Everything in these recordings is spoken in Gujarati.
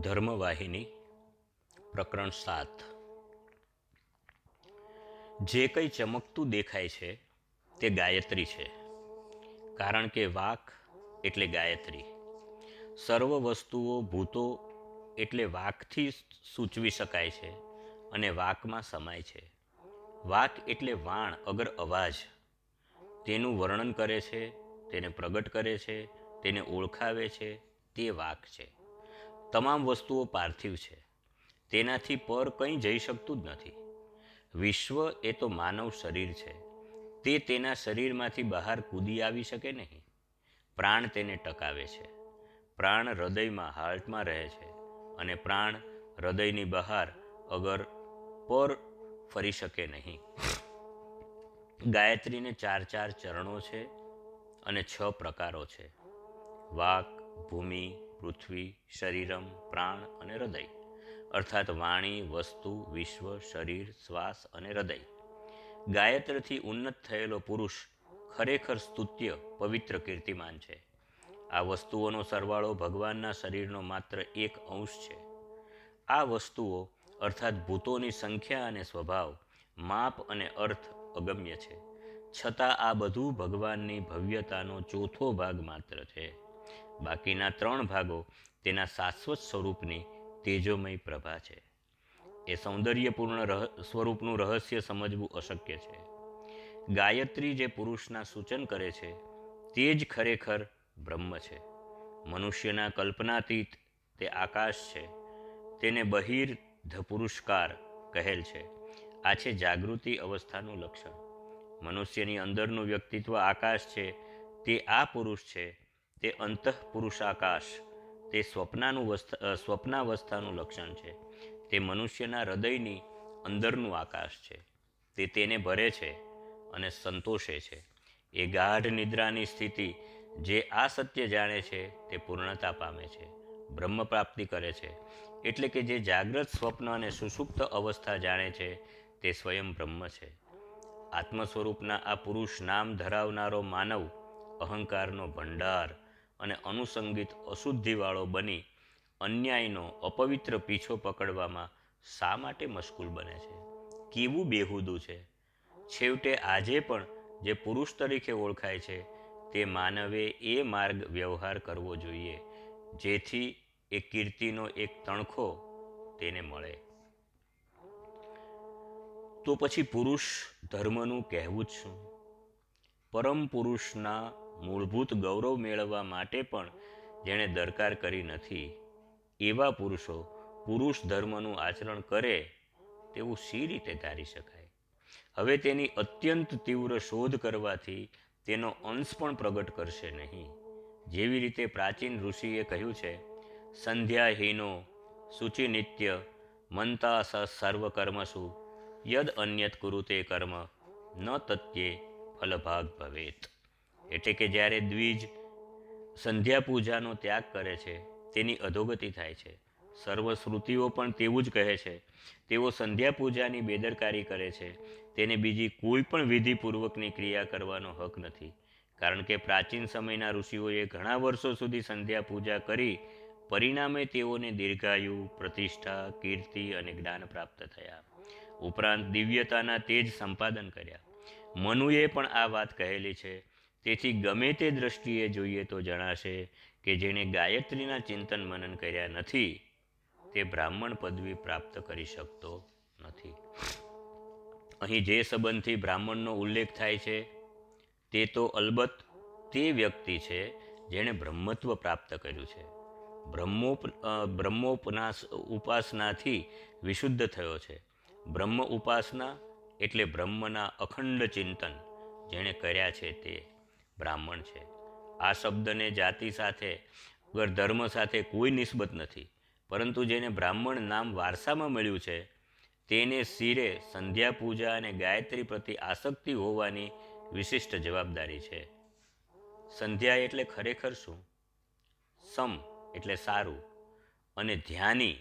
ધર્મવાહિની, પ્રકરણ સાત. જે કંઈ ચમકતું દેખાય છે, તે ગાયત્રી છે. કારણ કે વાક એટલે ગાયત્રી. સર્વ વસ્તુઓ ભૂતો એટલે વાકથી સૂચવી શકાય છે અને વાકમાં સમાય છે. વાક એટલે વાણ અગર અવાજ. તેનું વર્ણન કરે છે, તેને પ્રગટ કરે છે, તેને ઓળખાવે છે, તે વાક છે. તમામ વસ્તુઓ પાર્થિવ છે. તેનાથી પર કંઈ જઈ શકતું જ નથી. વિશ્વ એ તો માનવ શરીર છે. તે તેના શરીરમાંથી બહાર કૂદી આવી શકે નહીં. પ્રાણ તેને ટકાવે છે. પ્રાણ હૃદયમાં હાર્ટમાં રહે છે અને પ્રાણ હૃદયની બહાર અગર પર ફરી શકે નહીં. ગાયત્રીને ચાર ચાર ચરણો છે અને છ પ્રકારો છે. વાક, ભૂમિ પૃથ્વી, શરીરમ, પ્રાણ અને હૃદય. અર્થાત વાણી, વસ્તુ, વિશ્વ, શરીર, શ્વાસ અને હૃદય. ગાયત્રથી ઉન્નત થયેલો પુરુષ ખરેખર સ્તુત્ય, પવિત્ર કીર્તિમાન છે. આ વસ્તુઓનો સરવાળો ભગવાનના શરીરનો માત્ર એક અંશ છે. આ વસ્તુઓ, અર્થાત ભૂતોની સંખ્યા અને સ્વભાવ, માપ અને અર્થ અગમ્ય છે. છતાં આ બધું ભગવાનની ભવ્યતાનો ચોથો ભાગ માત્ર છે. બાકીના ત્રણ ભાગો તેના શાશ્વત સ્વરૂપની તેજોમય પ્રભા છે. એ સૌંદર્યપૂર્ણ રહ સ્વરૂપનું રહસ્ય સમજવું અશક્ય છે. ગાયત્રી જે પુરુષના સૂચન કરે છે, તે જ ખરેખર બ્રહ્મ છે. મનુષ્યના કલ્પનાતીત તે આકાશ છે. તેને બહિર્ધ પુરુષકાર કહેલ છે. આ છે જાગૃતિ અવસ્થાનું લક્ષણ. મનુષ્યની અંદરનું વ્યક્તિત્વ આકાશ છે. તે આ પુરુષ છે. તે અંતઃ પુરુષાકાશ તે સ્વપ્નાનું સ્વપ્નાવસ્થાનું લક્ષણ છે. તે મનુષ્યના હૃદયની અંદરનું આકાશ છે. તે તેને ભરે છે અને સંતોષે છે. એ ગાઢ નિદ્રાની સ્થિતિ જે આ સત્ય જાણે છે તે પૂર્ણતા પામે છે. બ્રહ્મ પ્રાપ્તિ કરે છે. એટલે કે જે જાગ્રત સ્વપ્ન અને સુષુપ્ત અવસ્થા જાણે છે તે સ્વયં બ્રહ્મ છે. આત્મ સ્વરૂપના આ પુરુષ નામ ધરાવનારો માનવ અહંકારનો ભંડાર અને અનુસંગિત અશુદ્ધિવાળો બની અન્યાયનો અપવિત્ર પીછો પકડવામાં શા માટે મશગુલ બને છે? કેવું બેહુદું છે? છેવટે આજે પણ જે પુરુષ તરીકે ઓળખાય છે તે માનવે એ માર્ગ વ્યવહાર કરવો જોઈએ, જેથી એ કીર્તિનો એક તણખો તેને મળે. તો પછી પુરુષ ધર્મનું કહેવું જ શું? પરમ પુરુષના મૂળભૂત ગૌરવ મેળવવા માટે પણ જેણે દરકાર કરી નથી. એવા પુરુષો પુરુષ ધર્મનું આચરણ કરે તેવું સી રીતે ધારી શકાય? હવે તેની અત્યંત તીવ્ર શોધ કરવાથી તેનો અંશ પણ પ્રગટ કરશે નહીં. જેવી રીતે પ્રાચીન ઋષિએ કહ્યું છે, સંધ્યાહીનો શુચિ નિત્ય મનતા સ સર્વકર્મસુ, યદ અન્યત કુરુતે કર્મ ન તત્યે ફલભાગ ભવેત. એટલે કે જ્યારે દ્વિજ સંધ્યા પૂજાનો ત્યાગ કરે છે, તેની અધોગતિ થાય છે. સર્વ શ્રુતિઓ પણ તેવું જ કહે છે. તેઓ સંધ્યા પૂજાની બેદરકારી કરે છે. તેને બીજી કોઈ પણ વિધિપૂર્વકની ક્રિયા કરવાનો હક નથી. કારણ કે પ્રાચીન સમયના ઋષિઓએ ઘણા વર્ષો સુધી સંધ્યા પૂજા કરી, પરિણામે તેઓને દીર્ઘાયુ, પ્રતિષ્ઠા, કીર્તિ અને જ્ઞાન પ્રાપ્ત થયા. ઉપરાંત દિવ્યતાના તેજ સંપાદન કર્યા. મનુએ પણ આ વાત કહેલી છે તેથી ગમે તે દ્રષ્ટિએ જોઈએ તો જણાશે કે જેણે ગાયત્રીના ચિંતન મનન કર્યા નથી, તે બ્રાહ્મણ પદવી પ્રાપ્ત કરી શકતો નથી. અહીં જે સંબંધથી બ્રાહ્મણનો ઉલ્લેખ થાય છે, તે તો અલબત્ત તે વ્યક્તિ છે જેણે બ્રહ્મત્વ પ્રાપ્ત કર્યું છે. બ્રહ્મોપ બ્રહ્મોપનાસ, ઉપાસનાથી વિશુદ્ધ થયો છે. બ્રહ્મ ઉપાસના એટલે બ્રહ્મના અખંડ ચિંતન જેણે કર્યા છે તે. બ્રાહ્મણ છે. આ શબ્દને જાતિ સાથે, વગર ધર્મ સાથે કોઈ નિસ્બત નથી. પરંતુ જેને બ્રાહ્મણ નામ વારસામાં મળ્યું છે, તેને શિરે સંધ્યા પૂજા અને ગાયત્રી પ્રતિ આસક્તિ હોવાની વિશિષ્ટ જવાબદારી છે. સંધ્યા એટલે ખરેખર શું? સમ એટલે સારું અને ધ્યાની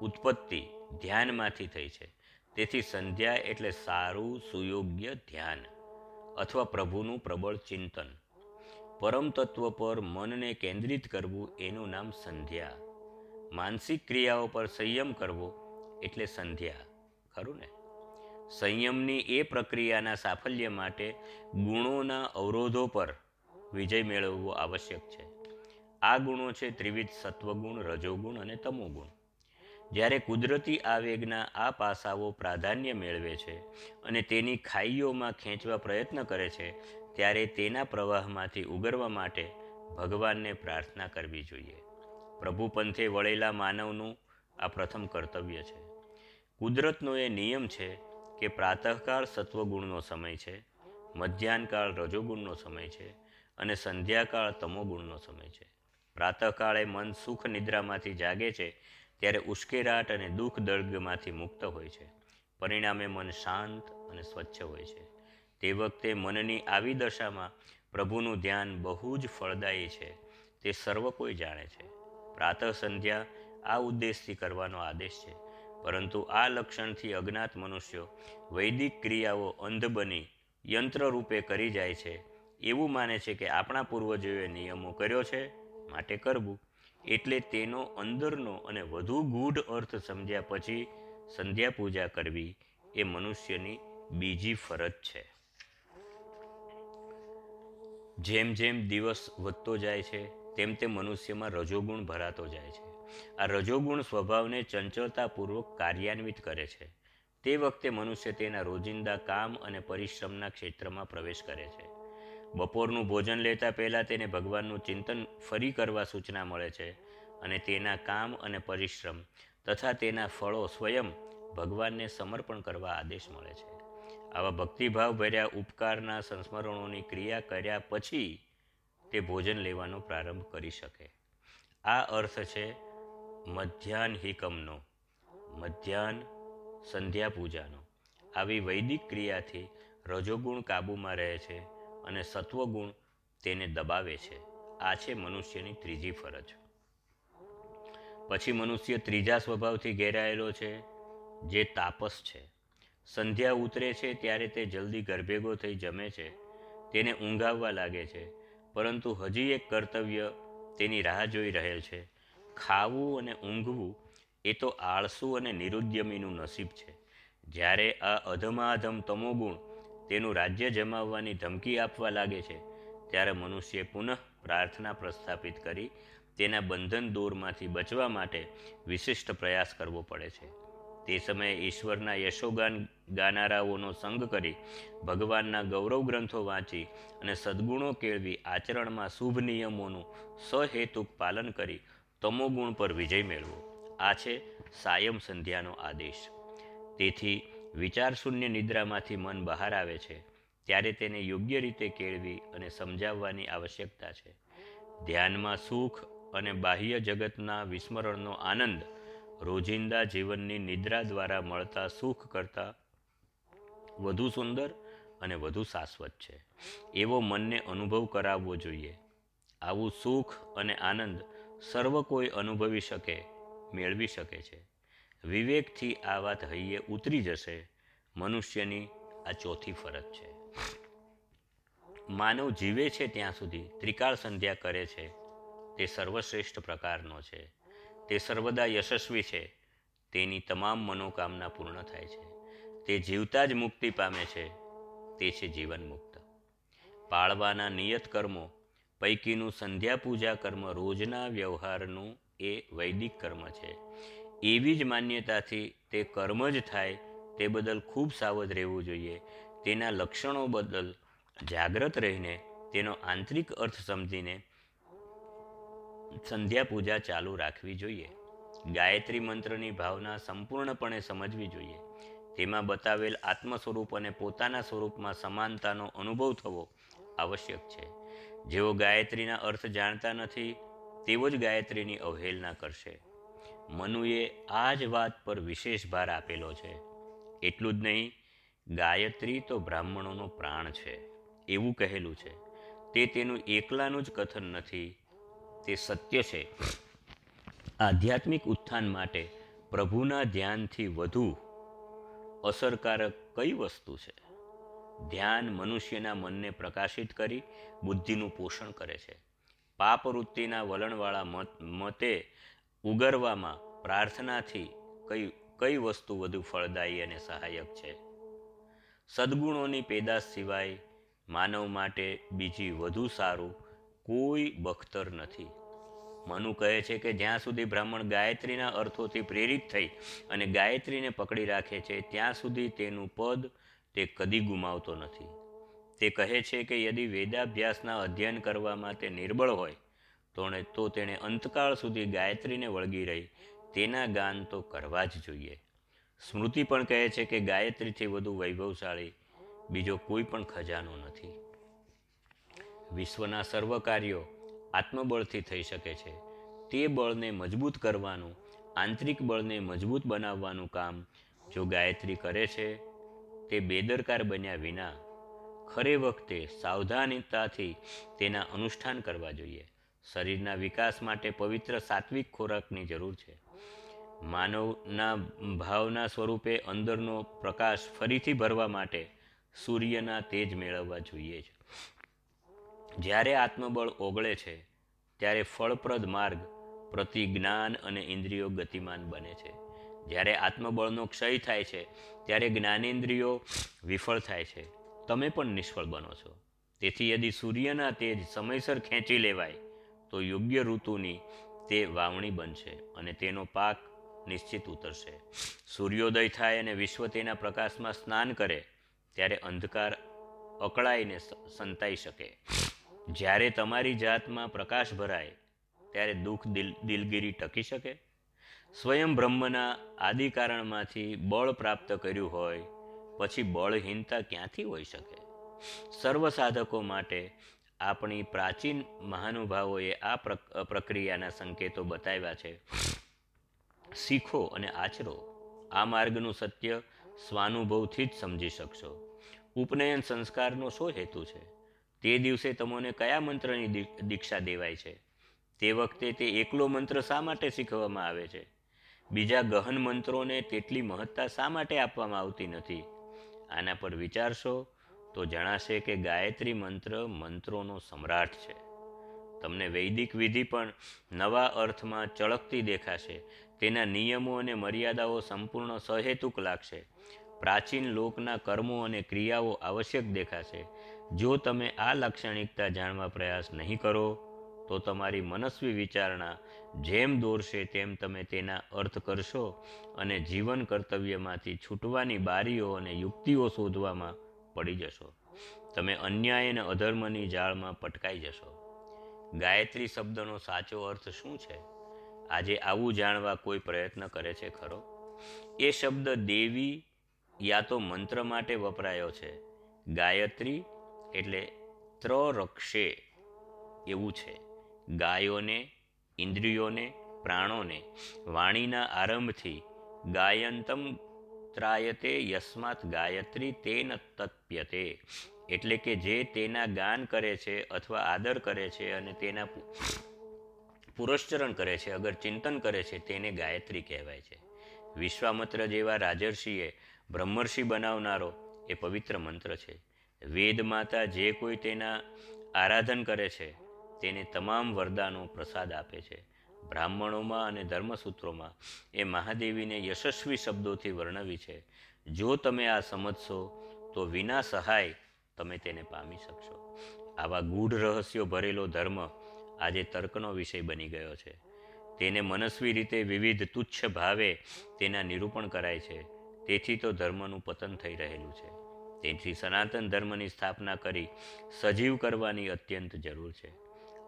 ઉત્પત્તિ ધ્યાનમાંથી થઈ છે. તેથી સંધ્યા એટલે સારું, સુયોગ્ય ધ્યાન. અથવા પ્રભુનું પ્રબળ ચિંતન. પરમ તત્વ પર મનને કેન્દ્રિત કરવું એનું નામ સંધ્યા. માનસિક ક્રિયાઓ પર સંયમ કરવો એટલે સંધ્યા. ખરું ને? સંયમની એ પ્રક્રિયાના સાફલ્ય માટે ગુણોના અવરોધો પર વિજય મેળવવો આવશ્યક છે. આ ગુણો છે ત્રિવિધ સત્વગુણ, રજોગુણ અને તમોગુણ. જ્યારે કુદરતી આવેગના આ પાસાઓ પ્રાધાન્ય મેળવે છે અને તેની ખાઈઓમાં ખેંચવા પ્રયત્ન કરે છે, ત્યારે તેના પ્રવાહમાંથી ઉગરવા માટે ભગવાનને પ્રાર્થના કરવી જોઈએ. પ્રભુ પંથે વળેલા માનવનું આ પ્રથમ કર્તવ્ય છે. કુદરતનો એ નિયમ છે કે પ્રાતઃકાળ સત્વગુણનો સમય છે, મધ્યાહનકાળ રજોગુણનો સમય છે અને સંધ્યાકાળ તમોગુણનો સમય છે. પ્રાતઃકાળે મન સુખ નિદ્રામાંથી જાગે છે ત્યારે ઉશ્કેરાટ અને દુઃખ દર્દમાંથી મુક્ત હોય છે. પરિણામે મન શાંત અને સ્વચ્છ હોય છે. તે વખતે મનની આવી દશામાં પ્રભુનું ધ્યાન બહુ જ ફળદાયી છે. તે સર્વ કોઈ જાણે છે. પ્રાતઃ સંધ્યા આ ઉદ્દેશથી કરવાનો આદેશ છે. પરંતુ આ લક્ષણથી અજ્ઞાત મનુષ્યો વૈદિક ક્રિયાઓ અંધ બની યંત્ર રૂપે કરી જાય છે. એવું માને છે કે આપણા પૂર્વજોએ નિયમો કર્યો છે. માટે કરવું. એટલે તેનો અંદરનો અને વધુ ગૂઢ અર્થ સમજ્યા પછી સંધ્યા પૂજા કરવી એ મનુષ્યની બીજી ફરજ છે. જેમ જેમ દિવસ વધતો જાય છે, તેમ તે મનુષ્યમાં રજોગુણ ભરાતો જાય છે. આ રજોગુણ સ્વભાવને ચંચળતાપૂર્વક કાર્યાન્વિત કરે છે. તે વખતે મનુષ્ય તેના રોજિંદા કામ અને પરિશ્રમના ક્ષેત્રમાં પ્રવેશ કરે છે. બપોરનું ભોજન લેતા પહેલાં તેને ભગવાનનું ચિંતન ફરી કરવા સૂચના મળે છે અને તેના કામ અને પરિશ્રમ તથા તેના ફળો સ્વયં ભગવાનને સમર્પણ કરવા આદેશ મળે છે. આવા ભક્તિભાવ ભર્યા ઉપકારના સંસ્મરણોની ક્રિયા કર્યા પછી તે ભોજન લેવાનો પ્રારંભ કરી શકે. આ અર્થ છે મધ્યાહન હિકમનો મધ્યાહન સંધ્યા પૂજાનો. આવી વૈદિક ક્રિયાથી રજોગુણ કાબૂમાં રહે છે અને સત્વગુણ તેને દબાવે છે. આ છે મનુષ્યની ત્રીજી ફરજ. પછી મનુષ્ય ત્રીજા સ્વભાવથી ઘેરાયેલો છે, જે તાપસ છે. સંધ્યા ઉતરે છે ત્યારે તે જલ્દી ગરભેગો થઈ જમે છે, તેને ઊંઘાવવા લાગે છે. પરંતુ હજી એક કર્તવ્ય તેની રાહ જોઈ રહેલ છે. ખાવું અને ઊંઘવું એ તો આળસુ અને નિરુદ્યમીનું નસીબ છે. જ્યારે આ અધમાધમ તમોગુણ તેનું રાજ્ય જમાવવાની ધમકી આપવા લાગે છે. ત્યારે મનુષ્ય પુનઃ પ્રાર્થના પ્રસ્થાપિત કરી તેના બંધન દોરમાંથી બચવા માટે વિશિષ્ટ પ્રયાસ કરવો પડે છે. તે સમયે ઈશ્વરના યશોગાન ગાનારાઓનો સંગ કરી ભગવાનના ગૌરવ ગ્રંથો વાંચી અને સદ્ગુણો કેળવી આચરણમાં શુભ નિયમોનું સહેતુક પાલન કરી તમોગુણ પર વિજય મેળવો. આ છે સાયમ સંધ્યાનો આદેશ. તેથી વિચારશૂન્ય નિદ્રામાંથી મન બહાર આવે છે, ત્યારે તેને યોગ્ય રીતે કેળવી અને સમજાવવાની આવશ્યકતા છે. ધ્યાનમાં સુખ અને બાહ્ય જગતના વિસ્મરણનો આનંદ રોજિંદા જીવનની નિદ્રા દ્વારા મળતા સુખ કરતાં વધુ સુંદર અને વધુ શાશ્વત છે. એવો મનને અનુભવ કરાવવો જોઈએ. આવું સુખ અને આનંદ સર્વ કોઈ અનુભવી શકે, મેળવી શકે છે. વિવેકથી આ વાત હૈયે ઉતરી જશે. મનુષ્યની આ ચોથી ફરજ છે. માનવ જીવે છે ત્યાં સુધી, ત્રિકાળ સંધ્યા કરે છે. તે સર્વશ્રેષ્ઠ પ્રકારનો છે. તે સર્વદા યશસ્વી છે. તેની તમામ મનોકામના પૂર્ણ થાય છે. તે જીવતા જ મુક્તિ પામે છે. તે છે જીવન મુક્ત. પાળવાના નિયત કર્મો, પૈકીનું સંધ્યા પૂજા કર્મ રોજના વ્યવહારનું એ વૈદિક કર્મ છે. એવી જ માન્યતાથી તે કર્મ જ થાય, તે બદલ ખૂબ સાવધ રહેવું જોઈએ. તેના લક્ષણો બદલ જાગ્રત રહીને તેનો આંતરિક અર્થ સમજીને સંધ્યા પૂજા ચાલુ રાખવી જોઈએ. ગાયત્રી મંત્રની ભાવના સંપૂર્ણપણે સમજવી જોઈએ. તેમાં બતાવેલ આત્મ સ્વરૂપ અને પોતાના સ્વરૂપમાં સમાનતાનો અનુભવ થવો આવશ્યક છે. જેઓ ગાયત્રીના અર્થ જાણતા નથી તેવો જ ગાયત્રીની અવહેલના કરશે. મનુએ આ જ વાત પર વિશેષ ભાર આપેલો છે. એટલું જ નહીં, ગાયત્રી તો બ્રાહ્મણોનો પ્રાણ છે, એવું કહેલું છે. તે તેનું એકલાનું જ કથન નથી, તે સત્ય છે. આધ્યાત્મિક ઉત્થાન માટે પ્રભુના ધ્યાનથી વધુ અસરકારક કઈ વસ્તુ છે? ધ્યાન મનુષ્યના મનને પ્રકાશિત કરી, બુદ્ધિનું પોષણ કરે છે. પાપવૃત્તિના વલણવાળા મત મતે ઉગરવામાં પ્રાર્થનાથી કઈ કઈ વસ્તુ વધુ ફળદાયી અને સહાયક છે? સદગુણોની પેદાશ સિવાય માનવ માટે બીજી વધુ સારું કોઈ બખ્તર નથી. મનુ કહે છે કે જ્યાં સુધી બ્રાહ્મણ ગાયત્રીના અર્થોથી પ્રેરિત થઈ અને ગાયત્રીને પકડી રાખે છે, ત્યાં સુધી તેનું પદ તે કદી ગુમાવતો નથી. તે કહે છે કે યદી વેદાભ્યાસના અધ્યયન કરવામાં તે નિર્બળ હોય તો તો તેણે અંતકાળ સુધી ગાયત્રીને વળગી રહી. તેના ગાન તો કરવા જ જોઈએ. સ્મૃતિ પણ કહે છે કે ગાયત્રીથી વધુ વૈભવશાળી બીજો કોઈ પણ ખજાનો નથી. વિશ્વના સર્વ કાર્યો આત્મબળથી થઈ શકે છે. તે બળને મજબૂત કરવાનું, આંતરિક બળને મજબૂત બનાવવાનું કામ જો ગાયત્રી કરે છે, તે બેદરકાર બન્યા વિના ખરે વખતે સાવધાનતાથી તેના અનુષ્ઠાન કરવા જોઈએ. શરીરના વિકાસ માટે પવિત્ર સાત્વિક ખોરાકની જરૂર છે. માનવના ભાવના સ્વરૂપે અંદરનો પ્રકાશ ફરીથી ભરવા માટે સૂર્યના તેજ મેળવવા જોઈએ છે. જ્યારે આત્મબળ ઓગળે છે, ત્યારે ફળપ્રદ માર્ગ પ્રતિ જ્ઞાન અને ઇન્દ્રિયો ગતિમાન બને છે. જ્યારે આત્મબળનો ક્ષય થાય છે, ત્યારે જ્ઞાનેન્દ્રિયો વિફળ થાય છે. તમે પણ નિષ્ફળ બનો છો. તેથી યદિ સૂર્યના તેજ સમયસર ખેંચી લેવાય તો યોગ્ય ઋતુની તે વાવણી બનશે અને તેનો પાક નિશ્ચિત ઉતરશે. સૂર્યોદય થાય અને વિશ્વ તેના પ્રકાશમાં સ્નાન કરે, ત્યારે અંધકાર અકળાઈને સંતાઈ શકે. જ્યારે તમારી જાતમાં પ્રકાશ ભરાય, ત્યારે દુઃખ દિલ, દિલગીરી ટકી શકે. સ્વયં બ્રહ્મના આદિ કારણમાંથી બળ પ્રાપ્ત કર્યું હોય, પછી બળહીનતા ક્યાંથી હોઈ શકે? સર્વ સાધકો માટે આપણી પ્રાચીન મહાનુભાવોએ આ પ્રક્રિયાના સંકેતો બતાવ્યા છે. શીખો અને આચરો. આ માર્ગનું સત્ય સ્વાનુભવથી જ સમજી શકશો. ઉપનયન સંસ્કારનો શું હેતુ છે? તે દિવસે તમને કયા મંત્રની દીક્ષા દેવાય છે? તે વખતે તે એકલો મંત્ર શા માટે શીખવવામાં આવે છે? બીજા ગહન મંત્રોને તેટલી મહત્તા શા માટે આપવામાં આવતી નથી? આના પર વિચારશો તો જણાશે કે ગાયત્રી મંત્ર મંત્રોનો સમ્રાટ છે. તમને વૈદિક વિધિ પણ નવા અર્થમાં ચળકતી દેખાશે. તેના નિયમો અને મર્યાદાઓ સંપૂર્ણ સહેતુક લાગશે. પ્રાચીન લોકના કર્મો અને ક્રિયાઓ આવશ્યક દેખાશે. જો તમે આ લાક્ષણિકતા જાણવા પ્રયાસ નહીં કરો, તો તમારી મનસ્વી વિચારણા જેમ દોરશે તેમ તમે તેના અર્થ કરશો અને જીવન કર્તવ્યમાંથી છૂટવાની બારીઓ અને યુક્તિઓ શોધવામાં પડી જશો. તમે અન્યાય અને અધર્મની જાળમાં પટકાઈ જશો. ગાયત્રી શબ્દનો સાચો અર્થ શું છે? આજે આવું જાણવા કોઈ પ્રયત્ન કરે છે ખરો? એ શબ્દ દેવી યા તો મંત્ર માટે વપરાયો છે. ગાયત્રી એટલે ત્રરક્ષે એવું છે. ગાયોને, ઇન્દ્રિયોને, પ્રાણોને વાણીના આરંભથી ગાયંતમ ત્રાયતે યસ્માત ગાયત્રી તેન તત્પ્યતે એટલે કે જે તેના ગાન કરે છે અથવા આદર કરે છે અને તેના પુરસ્ચરણ કરે છે, અગર ચિંતન કરે છે, તેને ગાયત્રી કહેવાય છે. વિશ્વામત્ર જેવા રાજર્ષિએ બ્રહ્મર્ષિ બનાવનારો એ પવિત્ર મંત્ર છે. વેદ માતા જે કોઈ તેના આરાધન કરે છે, તેને તમામ વરદાનો પ્રસાદ આપે છે. બ્રાહ્મણોમાં અને ધર્મસૂત્રોમાં એ મહાદેવીને યશસ્વી શબ્દોથી વર્ણવી છે. જો તમે આ સમજશો, તો વિના સહાય તમે તેને પામી શકશો. આવા ગૂઢ રહસ્યો ભરેલો ધર્મ આજે તર્કનો વિષય બની ગયો છે. તેને મનસ્વી રીતે વિવિધ તુચ્છ ભાવે તેના નિરૂપણ કરાય છે. તેથી તો ધર્મનું પતન થઈ રહેલું છે. તેથી સનાતન ધર્મની સ્થાપના કરી સજીવ કરવાની અત્યંત જરૂર છે.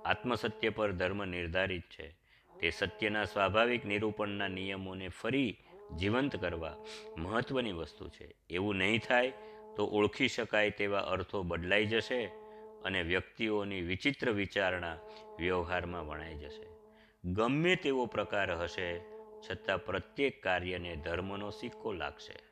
આત્મસત્ય પર ધર્મ નિર્ધારિત છે. તે સત્યના સ્વાભાવિક નિરૂપણના નિયમોને ફરી જીવંત કરવા મહત્વની વસ્તુ છે. એવું નહીં થાય તો ઓળખી શકાય તેવા અર્થો બદલાઈ જશે અને વ્યક્તિઓની વિચિત્ર વિચારણા વ્યવહારમાં વણાઈ જશે. ગમે તેવો પ્રકાર હશે, છતાં પ્રત્યેક કાર્યને ધર્મનો સિક્કો લાગશે.